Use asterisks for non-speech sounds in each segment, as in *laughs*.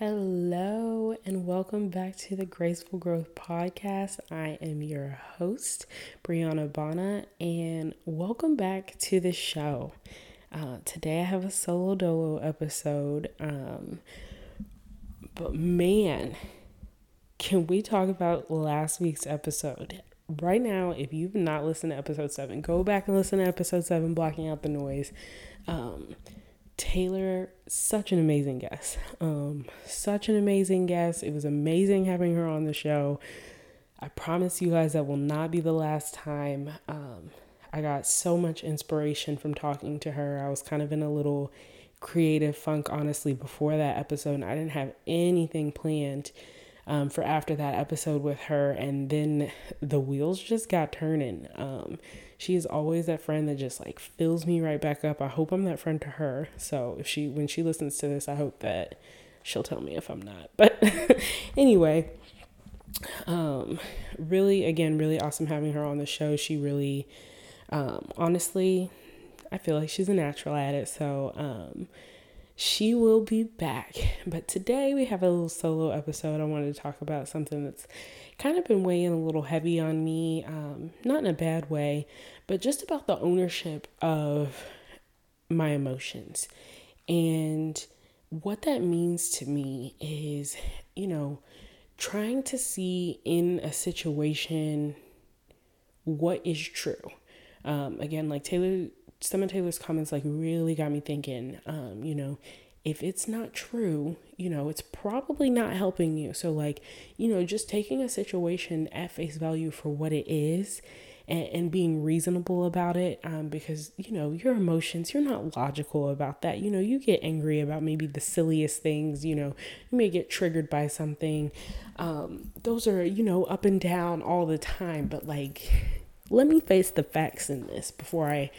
Hello, and welcome back to the Graceful Growth Podcast. I am your host, Brianna Bana, and welcome back to the show. Uh, today I have a solo dolo episode, um, but man, can we talk about last week's episode? Right now, if you've not listened to episode seven, go back and listen to episode seven, blocking out the noise. Um, Taylor, such an amazing guest. Um, such an amazing guest. It was amazing having her on the show. I promise you guys that will not be the last time. Um, I got so much inspiration from talking to her. I was kind of in a little creative funk, honestly, before that episode, I didn't have anything planned um, for after that episode with her. And then the wheels just got turning. Um, she is always that friend that just like fills me right back up. I hope I'm that friend to her. So if she when she listens to this, I hope that she'll tell me if I'm not. *laughs* But anyway, um really again really awesome having her on the show. She really um honestly I feel like she's a natural at it. So um she will be back. But today we have a little solo episode. I wanted to talk about something that's kind of been weighing a little heavy on me, um, not in a bad way, but just about the ownership of my emotions. And what that means to me is, you know, trying to see in a situation what is true. Um, again, like Taylor, some of Taylor's comments like really got me thinking, um, you know, if it's not true, you know, it's probably not helping you. So, like, you know, just taking a situation at face value for what it is and, and being reasonable about it um, because, you know, your emotions, you're not logical about that. You know, you get angry about maybe the silliest things, you know, you may get triggered by something. Um, those are, you know, up and down all the time. But, like, let me face the facts in this before I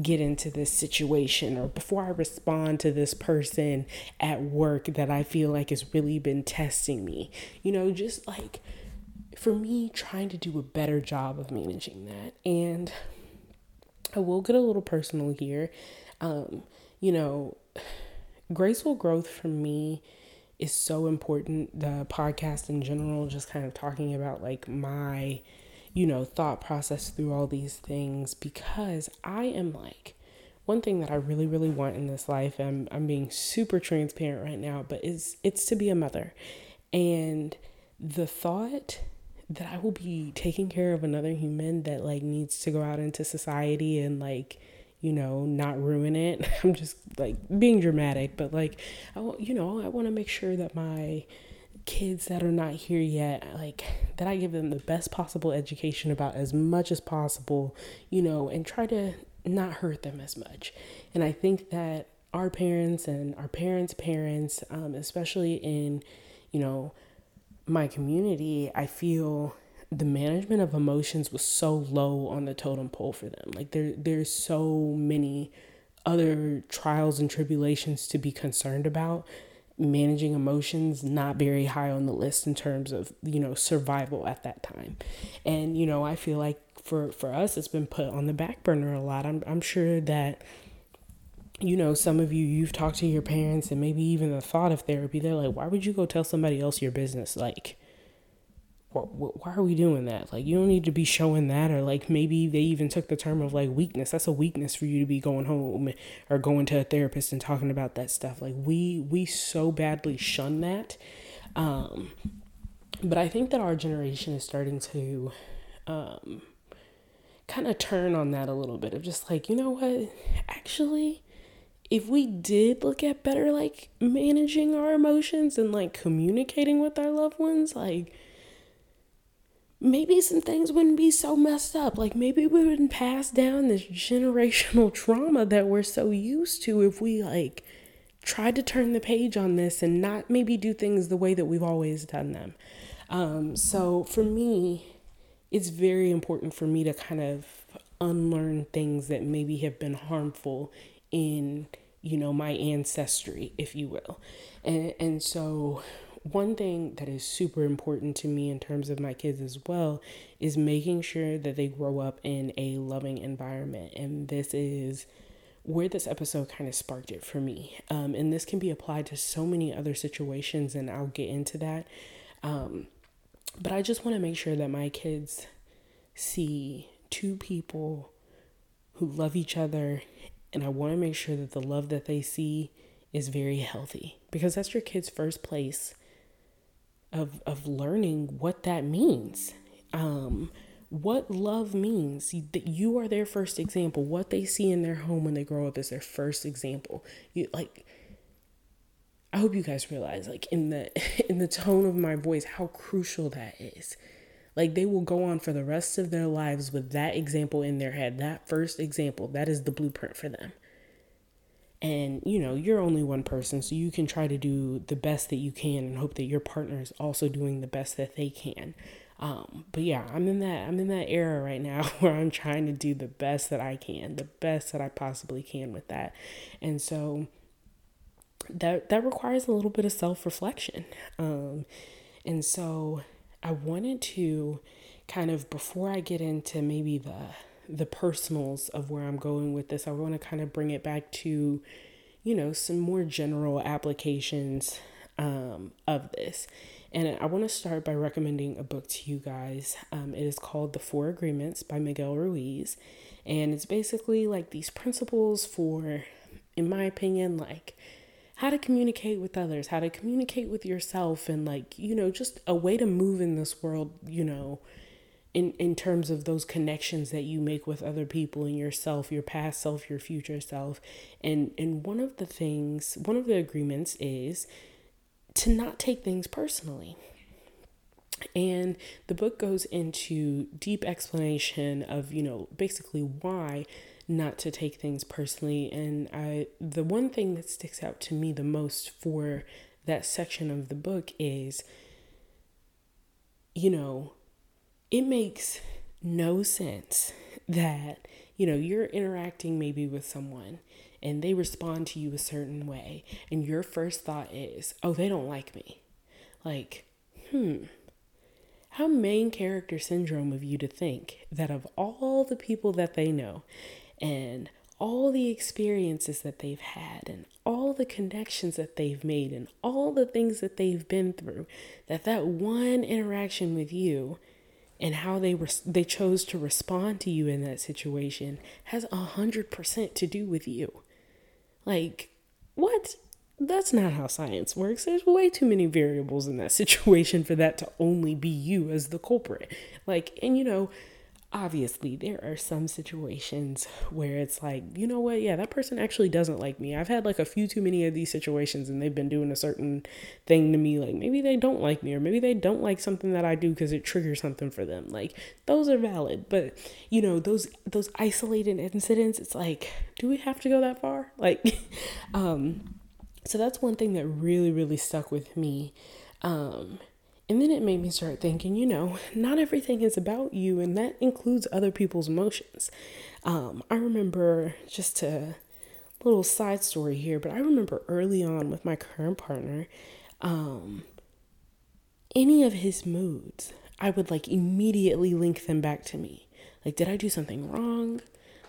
get into this situation or before I respond to this person at work that I feel like has really been testing me. You know, just like for me, trying to do a better job of managing that. And I will get a little personal here. Um, you know, graceful growth for me is so important. The podcast in general, just kind of talking about like my you know, thought process through all these things because I am like one thing that I really, really want in this life, I'm I'm being super transparent right now, but is it's to be a mother. And the thought that I will be taking care of another human that like needs to go out into society and like you know not ruin it *laughs* i'm just like being dramatic but like i you know i want to make sure that my kids that are not here yet, like that I give them the best possible education about as much as possible, you know, and try to not hurt them as much. And I think that our parents and our parents' parents, um, especially in, you know, my community, I feel the management of emotions was so low on the totem pole for them. Like there, there's so many other trials and tribulations to be concerned about managing emotions not very high on the list in terms of you know survival at that time. And you know i feel like for for us it's been put on the back burner a lot. I'm, I'm sure that you know some of you you've talked to your parents and maybe even the thought of therapy. They're like why would you go tell somebody else your business? Like why are we doing that? Like, you don't need to be showing that, or like maybe they even took the term of like weakness. That's a weakness for you to be going home or going to a therapist and talking about that stuff. Like, we we so badly shun that. Um, but I think that our generation is starting to um, kind of turn on that a little bit of just like, you know what? Actually, if we did look at better like managing our emotions and like communicating with our loved ones, like maybe some things wouldn't be so messed up. Like maybe we wouldn't pass down this generational *laughs* trauma that we're so used to if we like tried to turn the page on this and not maybe do things the way that we've always done them. Um, so for me, it's very important for me to kind of unlearn things that maybe have been harmful in you know my ancestry if you will and and so one thing that is super important to me in terms of my kids as well is making sure that they grow up in a loving environment. And this is where this episode kind of sparked it for me. Um, and this can be applied to so many other situations, and I'll get into that. Um, but I just want to make sure that my kids see two people who love each other, and I want to make sure that the love that they see is very healthy because that's your kid's first place of of learning what that means. Um, what love means. That you are their first example. What they see in their home when they grow up is their first example. You like i hope you guys realize like in the *laughs* in the tone of my voice how crucial that is. Like they will go on for the rest of their lives with that example in their head that first example. That is the blueprint for them and you know you're only one person so you can try to do the best that you can and hope that your partner is also doing the best that they can um, but yeah, I'm in that I'm in that era right now *laughs* where I'm trying to do the best that I can, the best that I possibly can with that. And so that that requires a little bit of self-reflection. Um, and so I wanted to kind of before I get into maybe the the personals of where I'm going with this, I want to kind of bring it back to, you know, some more general applications um, of this. And I want to start by recommending a book to you guys. Um, it is called The Four Agreements by Miguel Ruiz. And it's basically like these principles for, in my opinion, like how to communicate with others, how to communicate with yourself, and like, you know, just a way to move in this world, you know, in, in terms of those connections that you make with other people and yourself, your past self, your future self. And and one of the things, one of the agreements is to not take things personally. And the book goes into deep explanation of, you know, basically why not to take things personally. And I the one thing that sticks out to me the most for that section of the book is you know, it makes no sense that, you know, you're interacting maybe with someone and they respond to you a certain way, and your first thought is, oh, they don't like me. Like, hmm, how main character syndrome of you to think that of all the people that they know and all the experiences that they've had and all the connections that they've made and all the things that they've been through that that one interaction with you and how they were they chose to respond to you in that situation has a hundred percent to do with you like, what? That's not how science works. There's way too many variables in that *laughs* situation for that to only be you as the culprit. Like, and you know, obviously there are some situations where it's like you know what? Yeah that person actually doesn't like me. I've had like a few too many of these situations and they've been doing a certain thing to me like maybe they don't like me or maybe they don't like something that i do because it triggers something for them. Like those are valid but you know those those isolated incidents it's like do we have to go that far? *laughs* Like um so that's one thing that really really stuck with me. Um and then it made me start thinking, you know, not everything is about you, and that includes other people's emotions. Um, I remember just a little side story here, but I remember early on with my current partner, um, any of his moods, I would like immediately link them back to me. Like, did I do something wrong?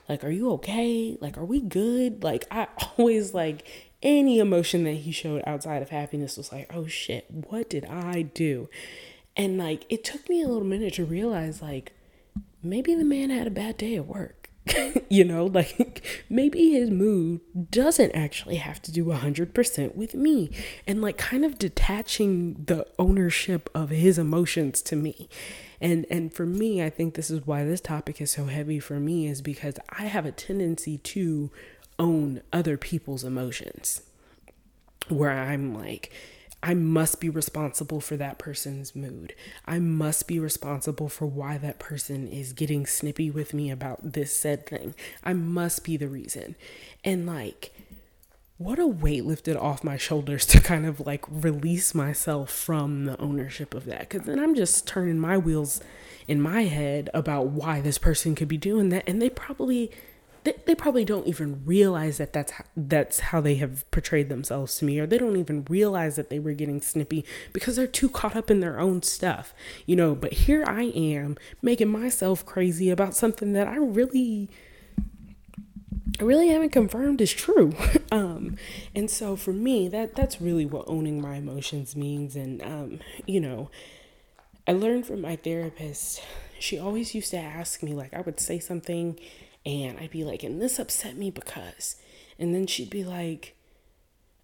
Like, are you okay? Like, are we good? Like, I *laughs* always like any emotion that he showed outside of happiness was like, oh shit, what did I do? And like, it took me a little minute to realize, like, maybe the man had a bad day at work. *laughs* you know, like *laughs* maybe his mood doesn't actually have to do 100% with me. And like, kind of detaching the ownership of his emotions to me. And and for me, I think this is why this topic is so heavy for me is because I have a tendency to own other people's emotions where I'm like, I must be responsible for that person's mood. I must be responsible for why that person is getting snippy with me about this said thing. I must be the reason. And like, what a weight lifted off my shoulders to kind of like release myself from the ownership of that. Cause then I'm just turning my wheels in my head about why this person could be doing that. And they probably they, they probably don't even realize that that's how, that's how they have portrayed themselves to me or they don't even realize that they were getting snippy because they're too caught up in their own stuff you know but here i am making myself crazy about something that i really I really haven't confirmed is true. *laughs* um, and so for me, that that's really what owning my emotions means. And um, you know, I learned from my therapist. She always used to ask me, like, I would say something, and I'd be like, "And this upset me because," and then she'd be like,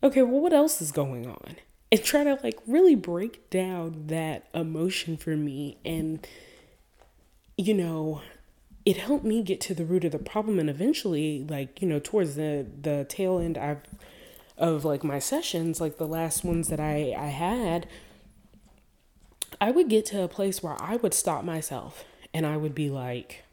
"Okay, well, what else is going on?" And try to like really break down that emotion for me, and you know, it helped me get to the root of the problem and eventually like you know towards the the tail end I've of like my sessions like the last ones that I I had I would get to a place where I would stop myself and I would be like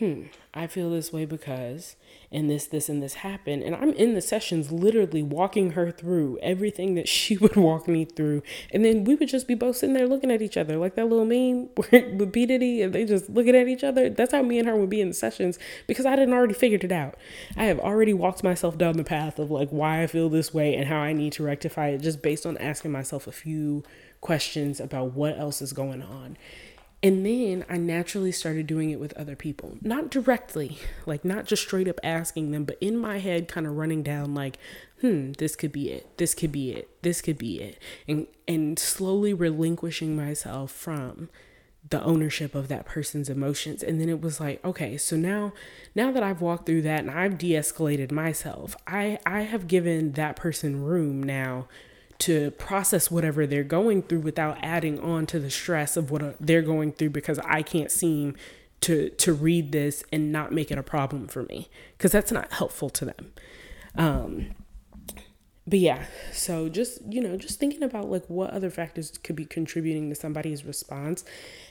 hmm I feel this way because and this, this, and this happened. And I'm in the sessions literally walking her through everything that she *laughs* would walk me through. And then we would just be both sitting there looking at each other, like that little meme *laughs* with B and they just looking at each other. That's how me and her would be in the sessions because I didn't already figured it out. I have already walked myself down the path of like why I feel this way and how I need to rectify it just based on asking myself a few questions about what else is going on. And then I naturally started doing it with other people, not directly, like not just straight up asking them, but in my head, kind of running down, like, hmm, this could be it, this could be it, this could be it, and and slowly relinquishing myself from the ownership of that person's emotions. And then it was like, okay, so now now that I've walked through that and I've de-escalated myself, I I have given that person room now to process whatever they're going through without adding on to the stress of what uh, they're going through because I can't seem to to read this and not make it a problem for me because that's not helpful to them. Um, but yeah, so just you know, just thinking about like what other factors could be contributing to somebody's response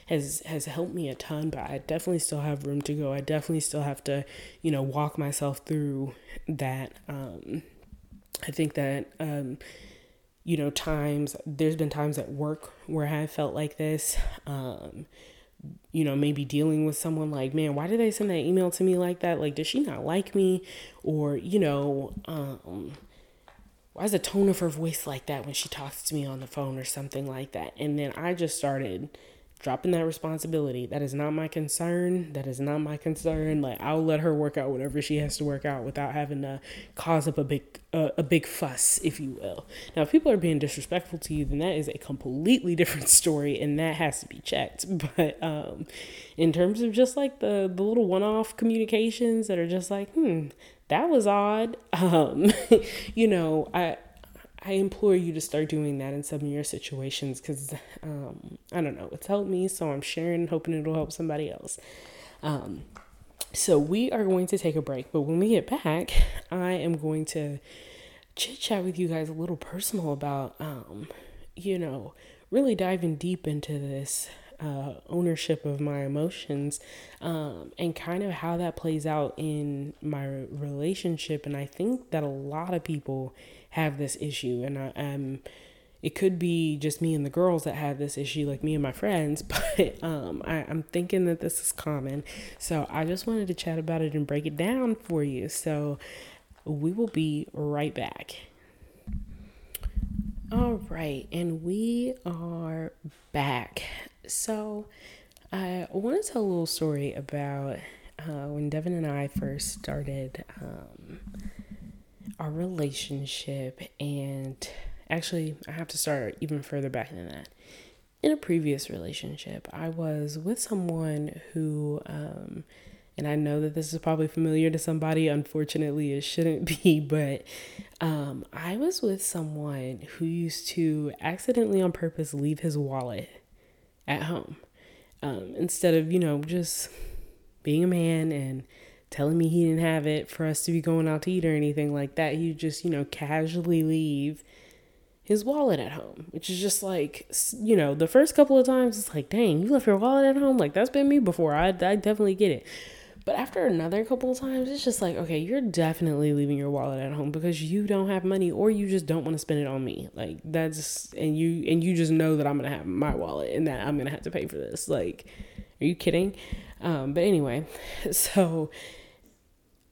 has has helped me a ton. But I definitely still have room to go. I definitely still have to, you know, walk myself through that. Um, I think that um, you know, times, there's been times at work where I felt like this. Um, you know, maybe dealing with someone like, man, why did they send that email to me like that? Like, does she not like me? Or, you know, um, why is the tone of her voice like that when she talks to me on the phone or something like that? And then I just started dropping that responsibility. That is not my concern. That is not my concern. Like I'll let her work out whatever she has to work out without having to cause up a big uh, a big fuss, if you will. Now, if people are being disrespectful to you, then that is a completely *laughs* different story, and that has to be checked. *laughs* But um, in terms of just like the the little one off communications that are just like, hmm, that was odd. *laughs* Um, you know, I I implore you to start doing that in some of your situations because um, I don't know, it's helped me, so I'm sharing, hoping it'll help somebody else. Um, so we are going to take a break, but when we get back, I am going to chit chat with you guys a little personal about, um, you know, really diving deep into this uh, ownership of my emotions um, and kind of how that plays out in my relationship. And I think that a lot of people have this issue, and I am. It could be just me and the girls that have this issue, like me and my friends, *laughs* but um, I, I'm thinking that this is common. So I just wanted to chat about it and break it down for you. So we will be right back. All right, and we are back. So I want to tell a little story about uh, when Devin and I first started um, our relationship, and actually, I have to start even further back than that. In a previous relationship, I was with someone who, um, and I know that this is probably familiar to somebody. Unfortunately, it shouldn't *laughs* be, but um, I was with someone who used to accidentally on purpose leave his wallet at home um, instead of, you know, just being a man and telling me he didn't have it for us to be going out to eat or anything like that. He just, you know, casually leave his wallet at home, which is just like, you know, the first couple of times it's like, dang, you left your wallet at home? Like, that's been me before. I, I definitely get it. But after another couple of times, it's just like, okay, you're definitely leaving your wallet at home because you don't have money or you just don't want to spend it on me. Like that's and you and you just know that I'm gonna have my wallet and that I'm gonna have to pay for this. Like, are you kidding? Um, but anyway, *laughs* so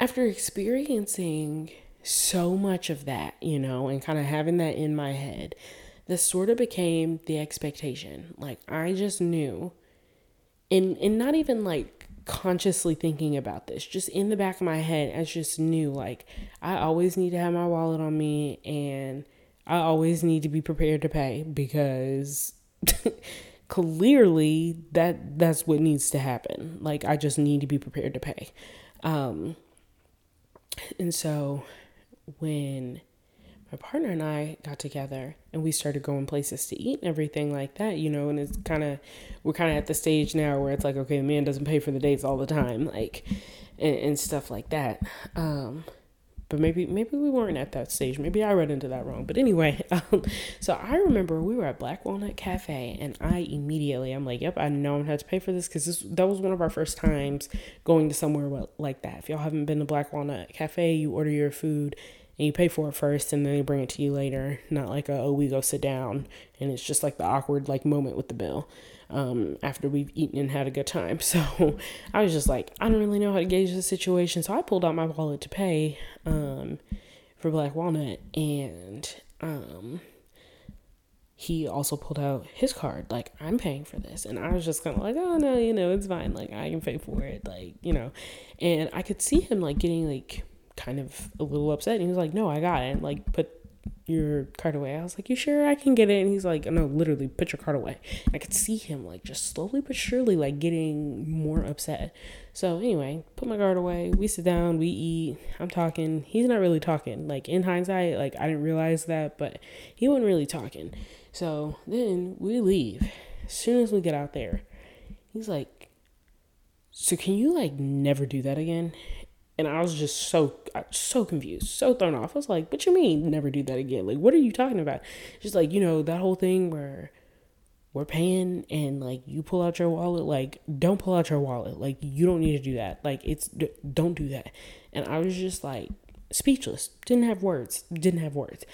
after experiencing so much of that, you know, and kind of having that in my head, this sort of became the expectation. Like I just knew and and not even like consciously thinking about this. Just in the back of my head, I just knew like I always need to have my wallet on me and I always need to be prepared to pay because *laughs* clearly that that's what needs to happen. Like I just need to be prepared to pay. Um and so when my partner and I got together and we started going places to eat and everything like that, you know, and it's kind of, we're kind of at the stage now where it's like, okay, the man doesn't pay for the dates all the time, like, and, and stuff like that. Um, but maybe, maybe we weren't at that stage. Maybe I read into that wrong. But anyway, *laughs* um, so I remember we were at Black Walnut Cafe and I immediately, I'm like, yep, I know I'm gonna have to pay for this because this, that was one of our first times going to somewhere like that. If y'all haven't been to Black Walnut Cafe, you order your food and you pay for it first and then they bring it to you later not like a oh we go sit down and it's just like the awkward like moment with the bill um, after we've eaten and had a good time *laughs* so i was just like i don't really know how to gauge the situation so i pulled out my wallet to pay um, for black walnut and um, he also pulled out his card like i'm paying for this and i was just kind of like oh no you know it's fine like i can pay for it like you know and i could see him like getting like kind of a little upset. And he was like, No, I got it. And like, put your card away. I was like, You sure I can get it? And he's like, No, literally, put your card away. I could see him like just slowly but surely like getting more upset. So anyway, put my card away. We sit down, we eat. I'm talking. He's not really talking. Like in hindsight, like I didn't realize that, but he wasn't really talking. So then we leave. As soon as we get out there, he's like, So can you like never do that again? And I was just so so confused, so thrown off. I was like, "What you mean, never do that again? Like, what are you talking about?" She's like you know that whole thing where we're paying and like you pull out your wallet. Like, don't pull out your wallet. Like, you don't need to do that. Like, it's don't do that. And I was just like speechless. Didn't have words. Didn't have words.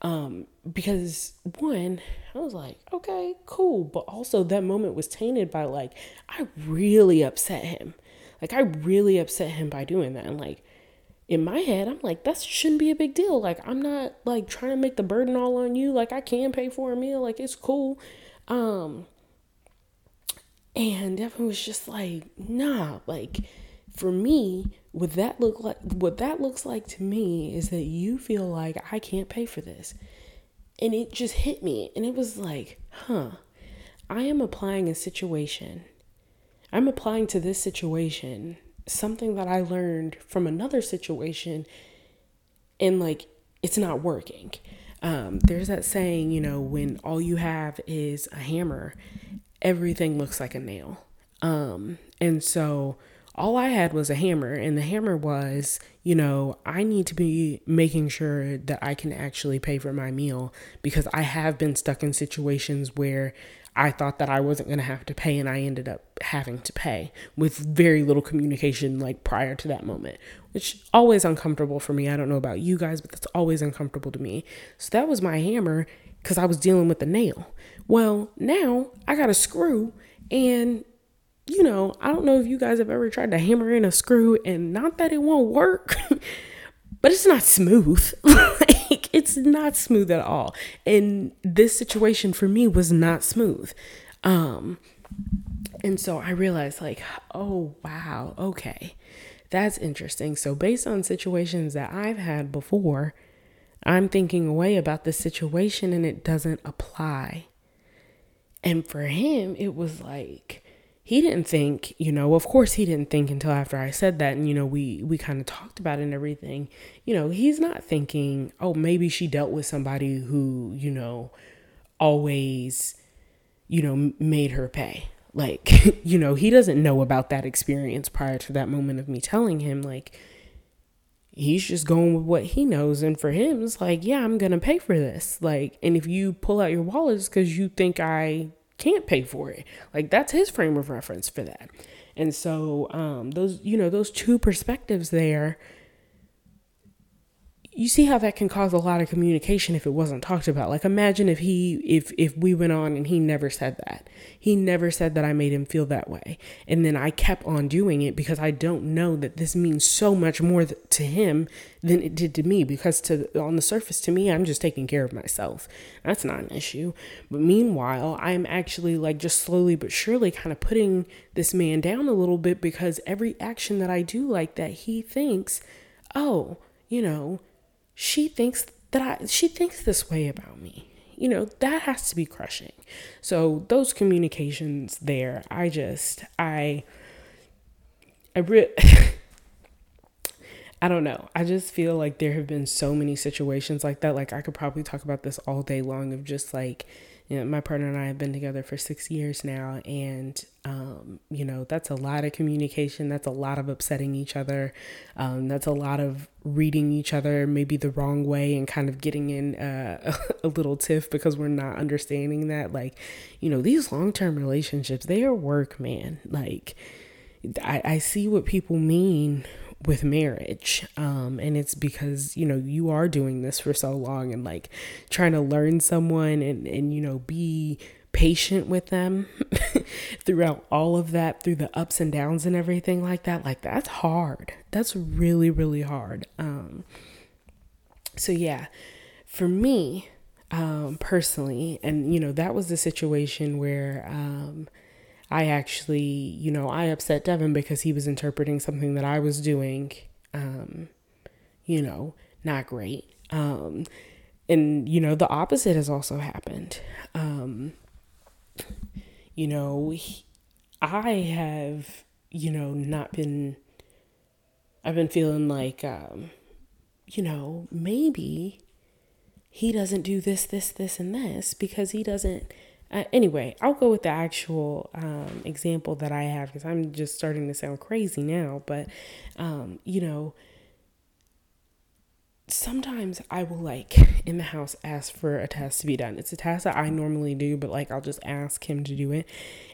Um, because one, I was like, okay, cool. But also that moment was tainted by like, I really upset him. Like I really upset him by doing that. And like in my head, I'm like, that shouldn't be a big deal. Like I'm not like trying to make the burden all on you. Like I can pay for a meal. Like it's cool. Um and Devin was just like, nah, like for me, what that look like what that looks like to me is that you feel like I can't pay for this. And it just hit me. And it was like, huh, I am applying a situation I'm applying to this situation something that I learned from another situation and like it's not working. Um, there's that saying, you know, when all you have is a hammer, everything looks like a nail. Um, and so all I had was a hammer, and the hammer was, you know, I need to be making sure that I can actually pay for my meal because I have been stuck in situations where I thought that I wasn't going to have to pay, and I ended up having to pay with very little communication, like prior to that moment, which always uncomfortable for me. I don't know about you guys, but that's always uncomfortable to me. So that was my hammer because I was dealing with the nail. Well, now I got a screw, and you know, I don't know if you guys have ever tried to hammer in a screw, and not that it won't work. *laughs* but it's not smooth. *laughs* it's not smooth at all. And this situation for me was not smooth. Um and so I realized like, oh wow, okay. That's interesting. So based on situations that I've had before, I'm thinking away about the situation and it doesn't apply. And for him, it was like he didn't think, you know, of course he didn't think until after I said that and you know, we we kind of talked about it and everything. You know, he's not thinking, "Oh, maybe she dealt with somebody who, you know, always you know, made her pay." Like, *laughs* you know, he doesn't know about that experience prior to that moment of me telling him like he's just going with what he knows and for him it's like, "Yeah, I'm going to pay for this." Like, and if you pull out your wallet cuz you think I can't pay for it. Like that's his frame of reference for that. And so um those you know those two perspectives there you see how that can cause a lot of communication if it wasn't talked about. Like imagine if he if if we went on and he never said that. He never said that i made him feel that way. And then i kept on doing it because i don't know that this means so much more to him than it did to me because to on the surface to me i'm just taking care of myself. That's not an issue. But meanwhile i'm actually like just slowly but surely kind of putting this man down a little bit because every action that i do like that he thinks oh you know she thinks that I she thinks this way about me. You know, that has to be crushing. So those communications there, I just I I re- *laughs* I don't know. I just feel like there have been so many situations like that. Like I could probably talk about this all day long of just like you know, my partner and I have been together for six years now, and um, you know that's a lot of communication. That's a lot of upsetting each other. Um, that's a lot of reading each other maybe the wrong way and kind of getting in a *laughs* little tiff because we're not understanding that. Like, you know, these long term relationships they are work, man. Like, I, I see what people mean with marriage um and it's because you know you are doing this for so long and like trying to learn someone and and you know be patient with them *laughs* throughout all of that through the ups and downs and everything like that like that's hard. That's really really hard. Um so yeah for me um personally and you know that was the situation where um I actually, you know, I upset Devin because he was interpreting something that I was doing, um, you know, not great. Um, and, you know, the opposite has also happened. Um, you know, he, I have, you know, not been, I've been feeling like, um, you know, maybe he doesn't do this, this, this, and this because he doesn't uh, anyway, I'll go with the actual um, example that I have because I'm just starting to sound crazy now. But, um, you know, sometimes I will like in the house ask for a task to be done. It's a task that I normally do, but like I'll just ask him to do it.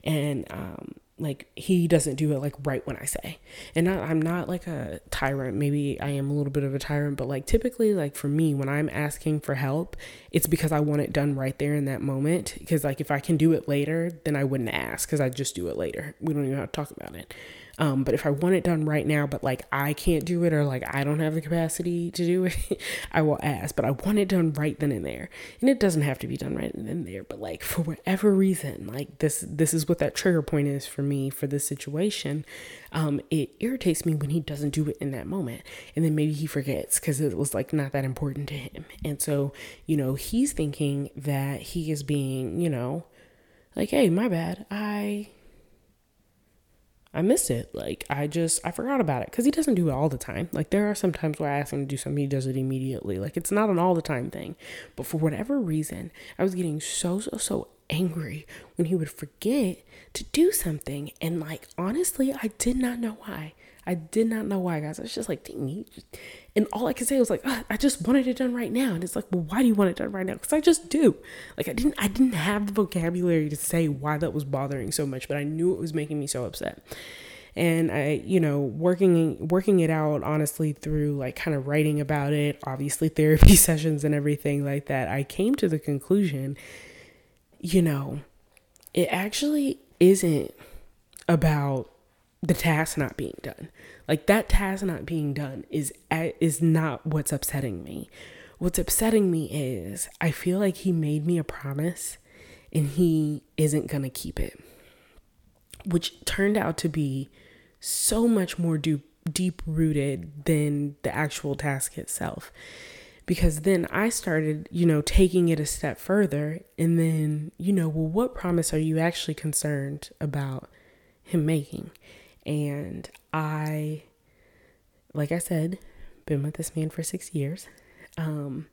And um, like he doesn't do it like right when I say. And not, I'm not like a tyrant. Maybe I am a little bit of a tyrant, but like typically like for me when I'm asking for help, it's because I want it done right there in that moment because like if I can do it later, then I wouldn't ask cuz I just do it later. We don't even have to talk about it. Um, but if I want it done right now, but like I can't do it or like I don't have the capacity to do it, *laughs* I will ask. But I want it done right then and there. And it doesn't have to be done right then and there. But like for whatever reason, like this this is what that trigger point is for me for this situation. Um, it irritates me when he doesn't do it in that moment. And then maybe he forgets because it was like not that important to him. And so, you know, he's thinking that he is being, you know, like, hey, my bad. I I missed it. Like I just I forgot about it because he doesn't do it all the time. Like there are some times where I ask him to do something, he does it immediately. Like it's not an all the time thing. But for whatever reason, I was getting so so so angry when he would forget to do something, and like honestly, I did not know why. I did not know why, guys. I was just like, dang, and all I could say was like, I just wanted it done right now. And it's like, well, why do you want it done right now? Because I just do. Like I didn't I didn't have the vocabulary to say why that was bothering so much, but I knew it was making me so upset. And I, you know, working working it out honestly through like kind of writing about it, obviously *laughs* therapy sessions and everything like that, I came to the conclusion, you know, it actually isn't about the task not being done. Like that task not being done is is not what's upsetting me. What's upsetting me is I feel like he made me a promise and he isn't going to keep it. Which turned out to be so much more deep deep rooted than the actual task itself. Because then I started, you know, taking it a step further and then, you know, well what promise are you actually concerned about him making? And I, like I said, been with this man for six years. Um,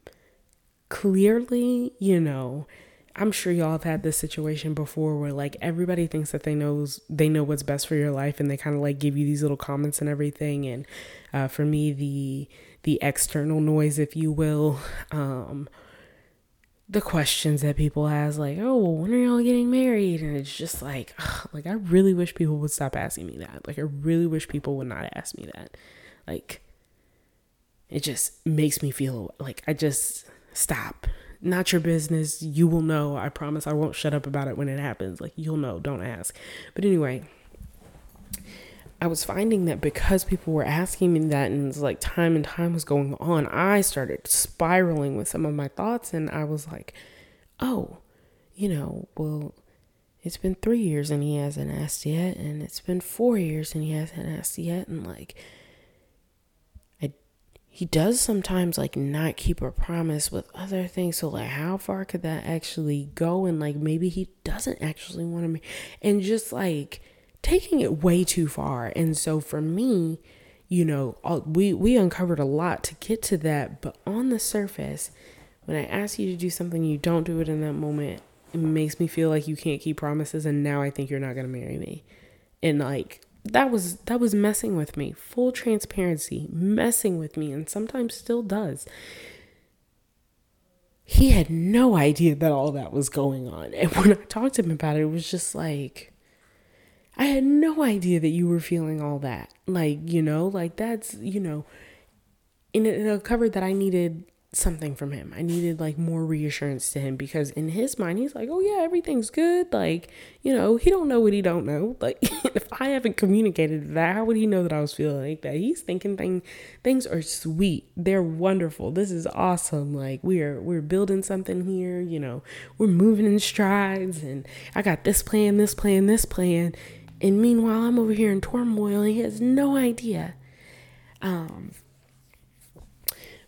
clearly, you know, I'm sure y'all have had this situation before where like everybody thinks that they knows they know what's best for your life and they kind of like give you these little comments and everything and uh, for me the the external noise if you will um, the questions that people ask, like, oh, well, when are y'all getting married? And it's just like, ugh, *sighs* like, I really wish people would stop asking me that. Like, I really wish people would not ask me that. Like, it just makes me feel like I just stop. Not your business. You will know. I promise I won't shut up about it when it happens. Like, you'll know. Don't ask. But anyway, I was finding that because people were asking me that and like time and time was going on, I started spiraling with some of my thoughts. And I was like, oh, you know, well, it's been three years and he hasn't asked yet. And it's been four years and he hasn't asked yet. And like, he does sometimes like not keep a promise with other things. So like how far could that actually go? And like maybe he doesn't actually want to and just like taking it way too far. And so for me, you know, uh, we we uncovered a lot to get to that, but on the surface, when I ask you to do something, you don't do it in that moment. It makes me feel like you can't keep promises, and now I think you're not gonna marry me. And like that was that was messing with me full transparency messing with me and sometimes still does he had no idea that all that was going on and when i talked to him about it it was just like i had no idea that you were feeling all that like you know like that's you know it, it covered that i needed something from him. I needed like more reassurance to him because in his mind he's like, "Oh yeah, everything's good." Like, you know, he don't know what he don't know. *laughs* Like if I haven't communicated that, how would he know that I was feeling like that? He's thinking thing things are sweet. They're wonderful. This is awesome. Like we're we're building something here, you know. We're moving in strides and I got this plan, this plan, this plan. And meanwhile, I'm over here in turmoil he has no idea. Um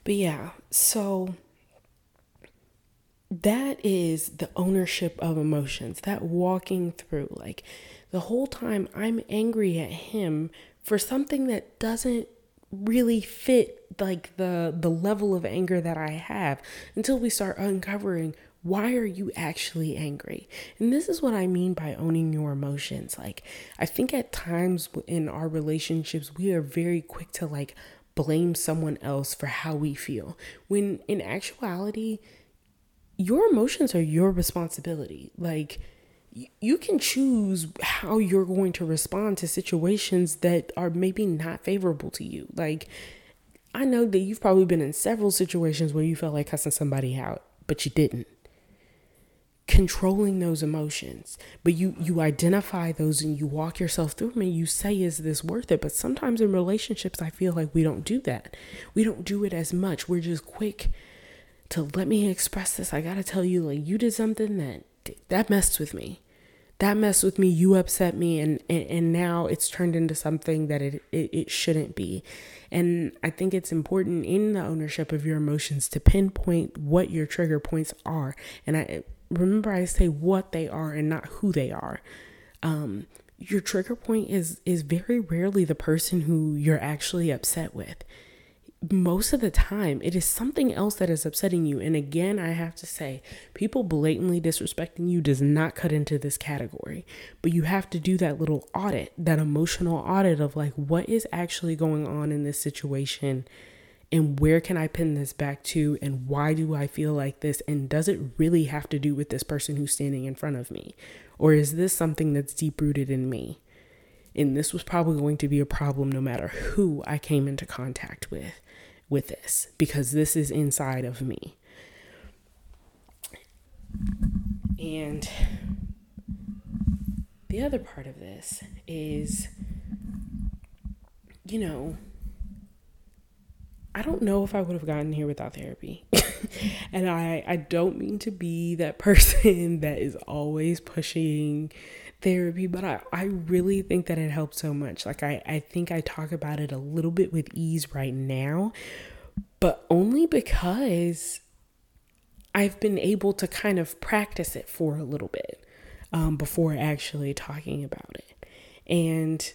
but yeah, so that is the ownership of emotions, that walking through. Like the whole time I'm angry at him for something that doesn't really fit like the the level of anger that I have until we start uncovering why are you actually angry? And this is what I mean by owning your emotions. Like I think at times in our relationships we are very quick to like blame someone else for how we feel. When in actuality, your emotions are your responsibility. Like, you can choose how you're going to respond to situations that are maybe not favorable to you. Like, I know that you've probably been in several situations where you felt like cussing somebody out, but you didn't controlling those emotions but you you identify those and you walk yourself through them and you say is this worth it? But sometimes in relationships i feel like we don't do that. We don't do it as much. We're just quick to let me express this. I gotta tell you like you did something that that messed with me. That messed with me. You upset me. And and, and now it's turned into something that it, it it shouldn't be. And i think it's important in the ownership of your emotions to pinpoint what your trigger points are. And i remember I say what they are and not who they are. Um, your trigger point is is very rarely the person who you're actually upset with. Most of the time, it is something else that is upsetting you. And again, I have to say, people blatantly disrespecting you does not cut into this category. But you have to do that little audit, that emotional audit of like, what is actually going on in this situation and where can I pin this back to and why do I feel like this and does it really have to do with this person who's standing in front of me? Or is this something that's deep rooted in me? And this was probably going to be a problem no matter who I came into contact with with this because this is inside of me. And the other part of this is you know I don't know if I would have gotten here without therapy. *laughs* and I I don't mean to be that *laughs* person that is always pushing therapy, but I, I really think that it helps so much. Like I, I think I talk about it a little bit with ease right now, but only because I've been able to kind of practice it for a little bit um, before actually talking about it. And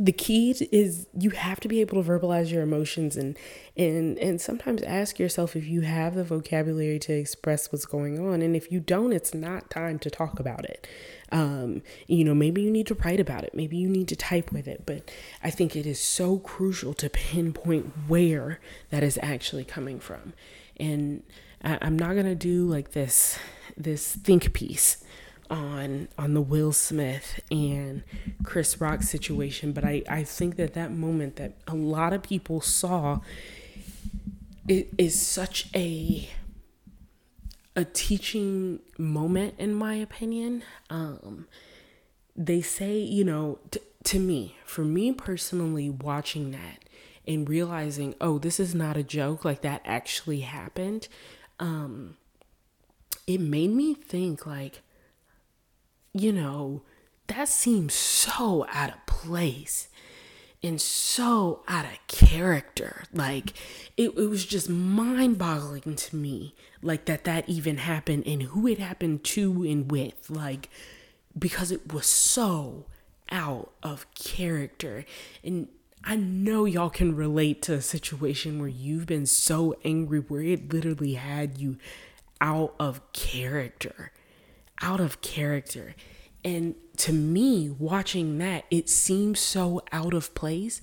the key is you have to be able to verbalize your emotions and and and sometimes ask yourself if you have the vocabulary to express what's going on. And if you don't it's not time to talk about it. Um, you know maybe you need to write about it. Maybe you need to type with it. But i think it is so crucial to pinpoint where that is actually coming from. And I, i'm not going to do like this this think piece on on the Will Smith and Chris Rock situation, but I I think that that moment that a lot of people saw it is such a a teaching moment in my opinion. Um they say, you know, t- to me, for me personally watching that and realizing, oh, this is not a joke, like that actually happened. Um it made me think like you know, that seems so out of place and so out of character. Like it, it was just mind boggling to me, like that that even happened and who it happened to and with. Like, because it was so out of character. And I know y'all can relate to a situation where you've been so angry where it literally had you out of character. Out of character. And to me, watching that, it seems so out of place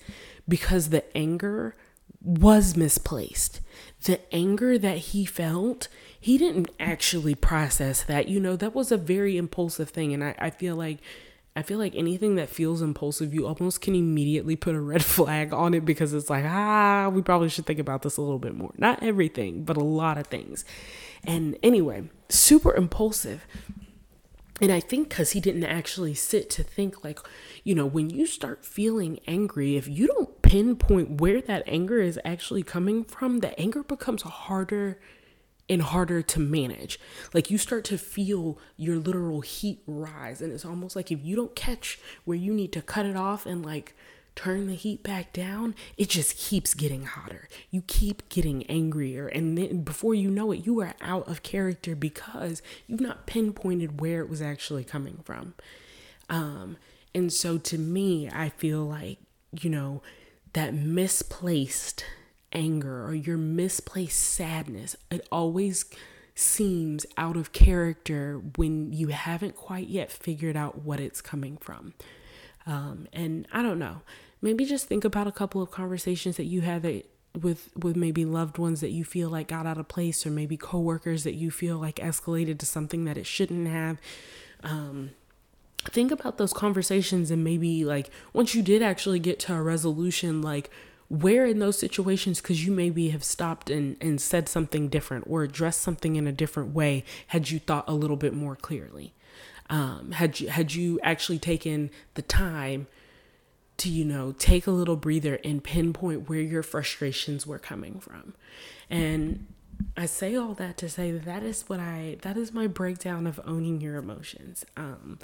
because the anger was misplaced. The anger that he felt, he didn't actually process that. You know, that was a very impulsive thing. And I, I feel like I feel like anything that feels impulsive, you almost can immediately put a red *laughs* flag on it because it's like, ah, we probably should think about this a little bit more. Not everything, but a lot of things. And anyway, super impulsive. And I think because he didn't actually sit to think, like, you know, when you start feeling angry, if you don't pinpoint where that anger is actually coming from, the anger becomes harder and harder to manage. Like you start to feel your literal heat rise. And it's almost like if you don't catch where you need to cut it off and like turn the heat back down, it just keeps getting hotter. You keep getting angrier. And then before you know it, you are out of character because you've not pinpointed where it was actually coming from. Um, and so to me, I feel like, you know, that misplaced anger or your misplaced sadness. It always seems out of character when you haven't quite yet figured out what it's coming from. Um, and I don't know, maybe just think about a couple of conversations that you had with with maybe loved ones that you feel like got out of place or maybe coworkers that you feel like escalated to something that it shouldn't have. Um, think about those conversations and maybe like once you did actually get to a resolution like where in those situations because you maybe have stopped and, and said something different or addressed something in a different way had you thought a little bit more clearly. Um, had you had you actually taken the time to you know take a little breather and pinpoint where your frustrations were coming from and i say all that to say that that is what i that is my breakdown of owning your emotions um,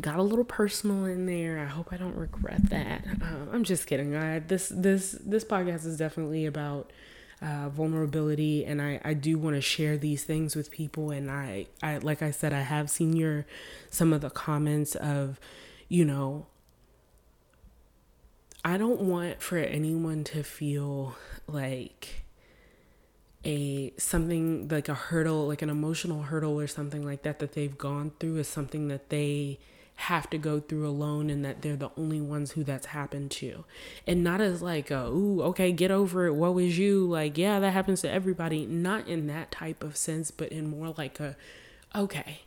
got a little personal in there. I hope I don't regret that. Um, I'm just kidding. I, this this this podcast is definitely about uh, vulnerability, and I I do want to share these things with people. And I I like I said, I have seen your some of the comments of, you know. I don't want for anyone to feel like a something like a hurdle like an emotional hurdle or something like that that they've gone through is something that they have to go through alone and that they're the only ones who that's happened to. And not as like, a, ooh, okay, get over it. What was you? Like, yeah, that happens to everybody. Not in that type of sense, but in more like a, okay,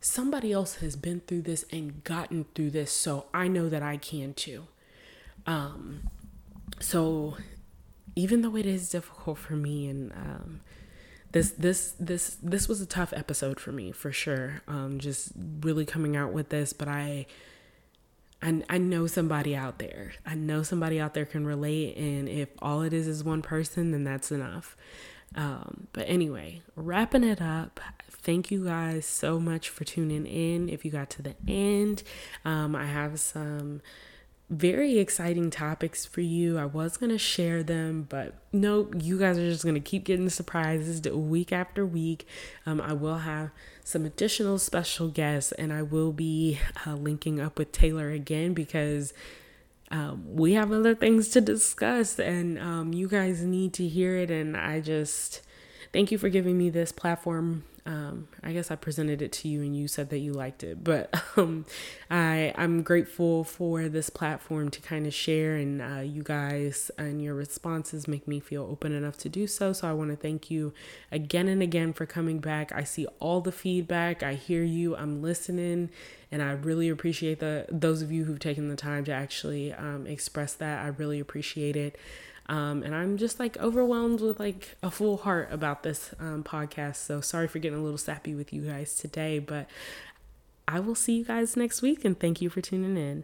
somebody else has been through this and gotten through this, so I know that I can too. Um, so even though it is difficult for me and um, this this this this was a tough episode for me for sure um just really coming out with this but i I, I know somebody out there. I know somebody out there can relate, and if all it is is one person, then that's enough. Um, but anyway, wrapping it up, thank you guys so much for tuning in. If you got to the end, um, I have some very exciting topics for you. I was going to share them, but nope, you guys are just going to keep getting surprises week after week. Um, I will have some additional special guests, and I will be uh, linking up with Taylor again because um, we have other things to discuss, and um, you guys need to hear it. And I just thank you for giving me this platform um, I guess I presented it to you and you said that you liked it. But *laughs* um, I I'm grateful for this platform to kind of share, and uh, you guys and your responses make me feel open enough to do so. So I want to thank you again and again for coming back. I see all the feedback. I hear you. I'm listening, and I really appreciate the those of you who've taken the time to actually um, express that. I really appreciate it. Um, and I'm just like overwhelmed with like a full heart about this um, podcast. So sorry for getting a little sappy with you guys today, but I will see you guys next week and thank you for tuning in.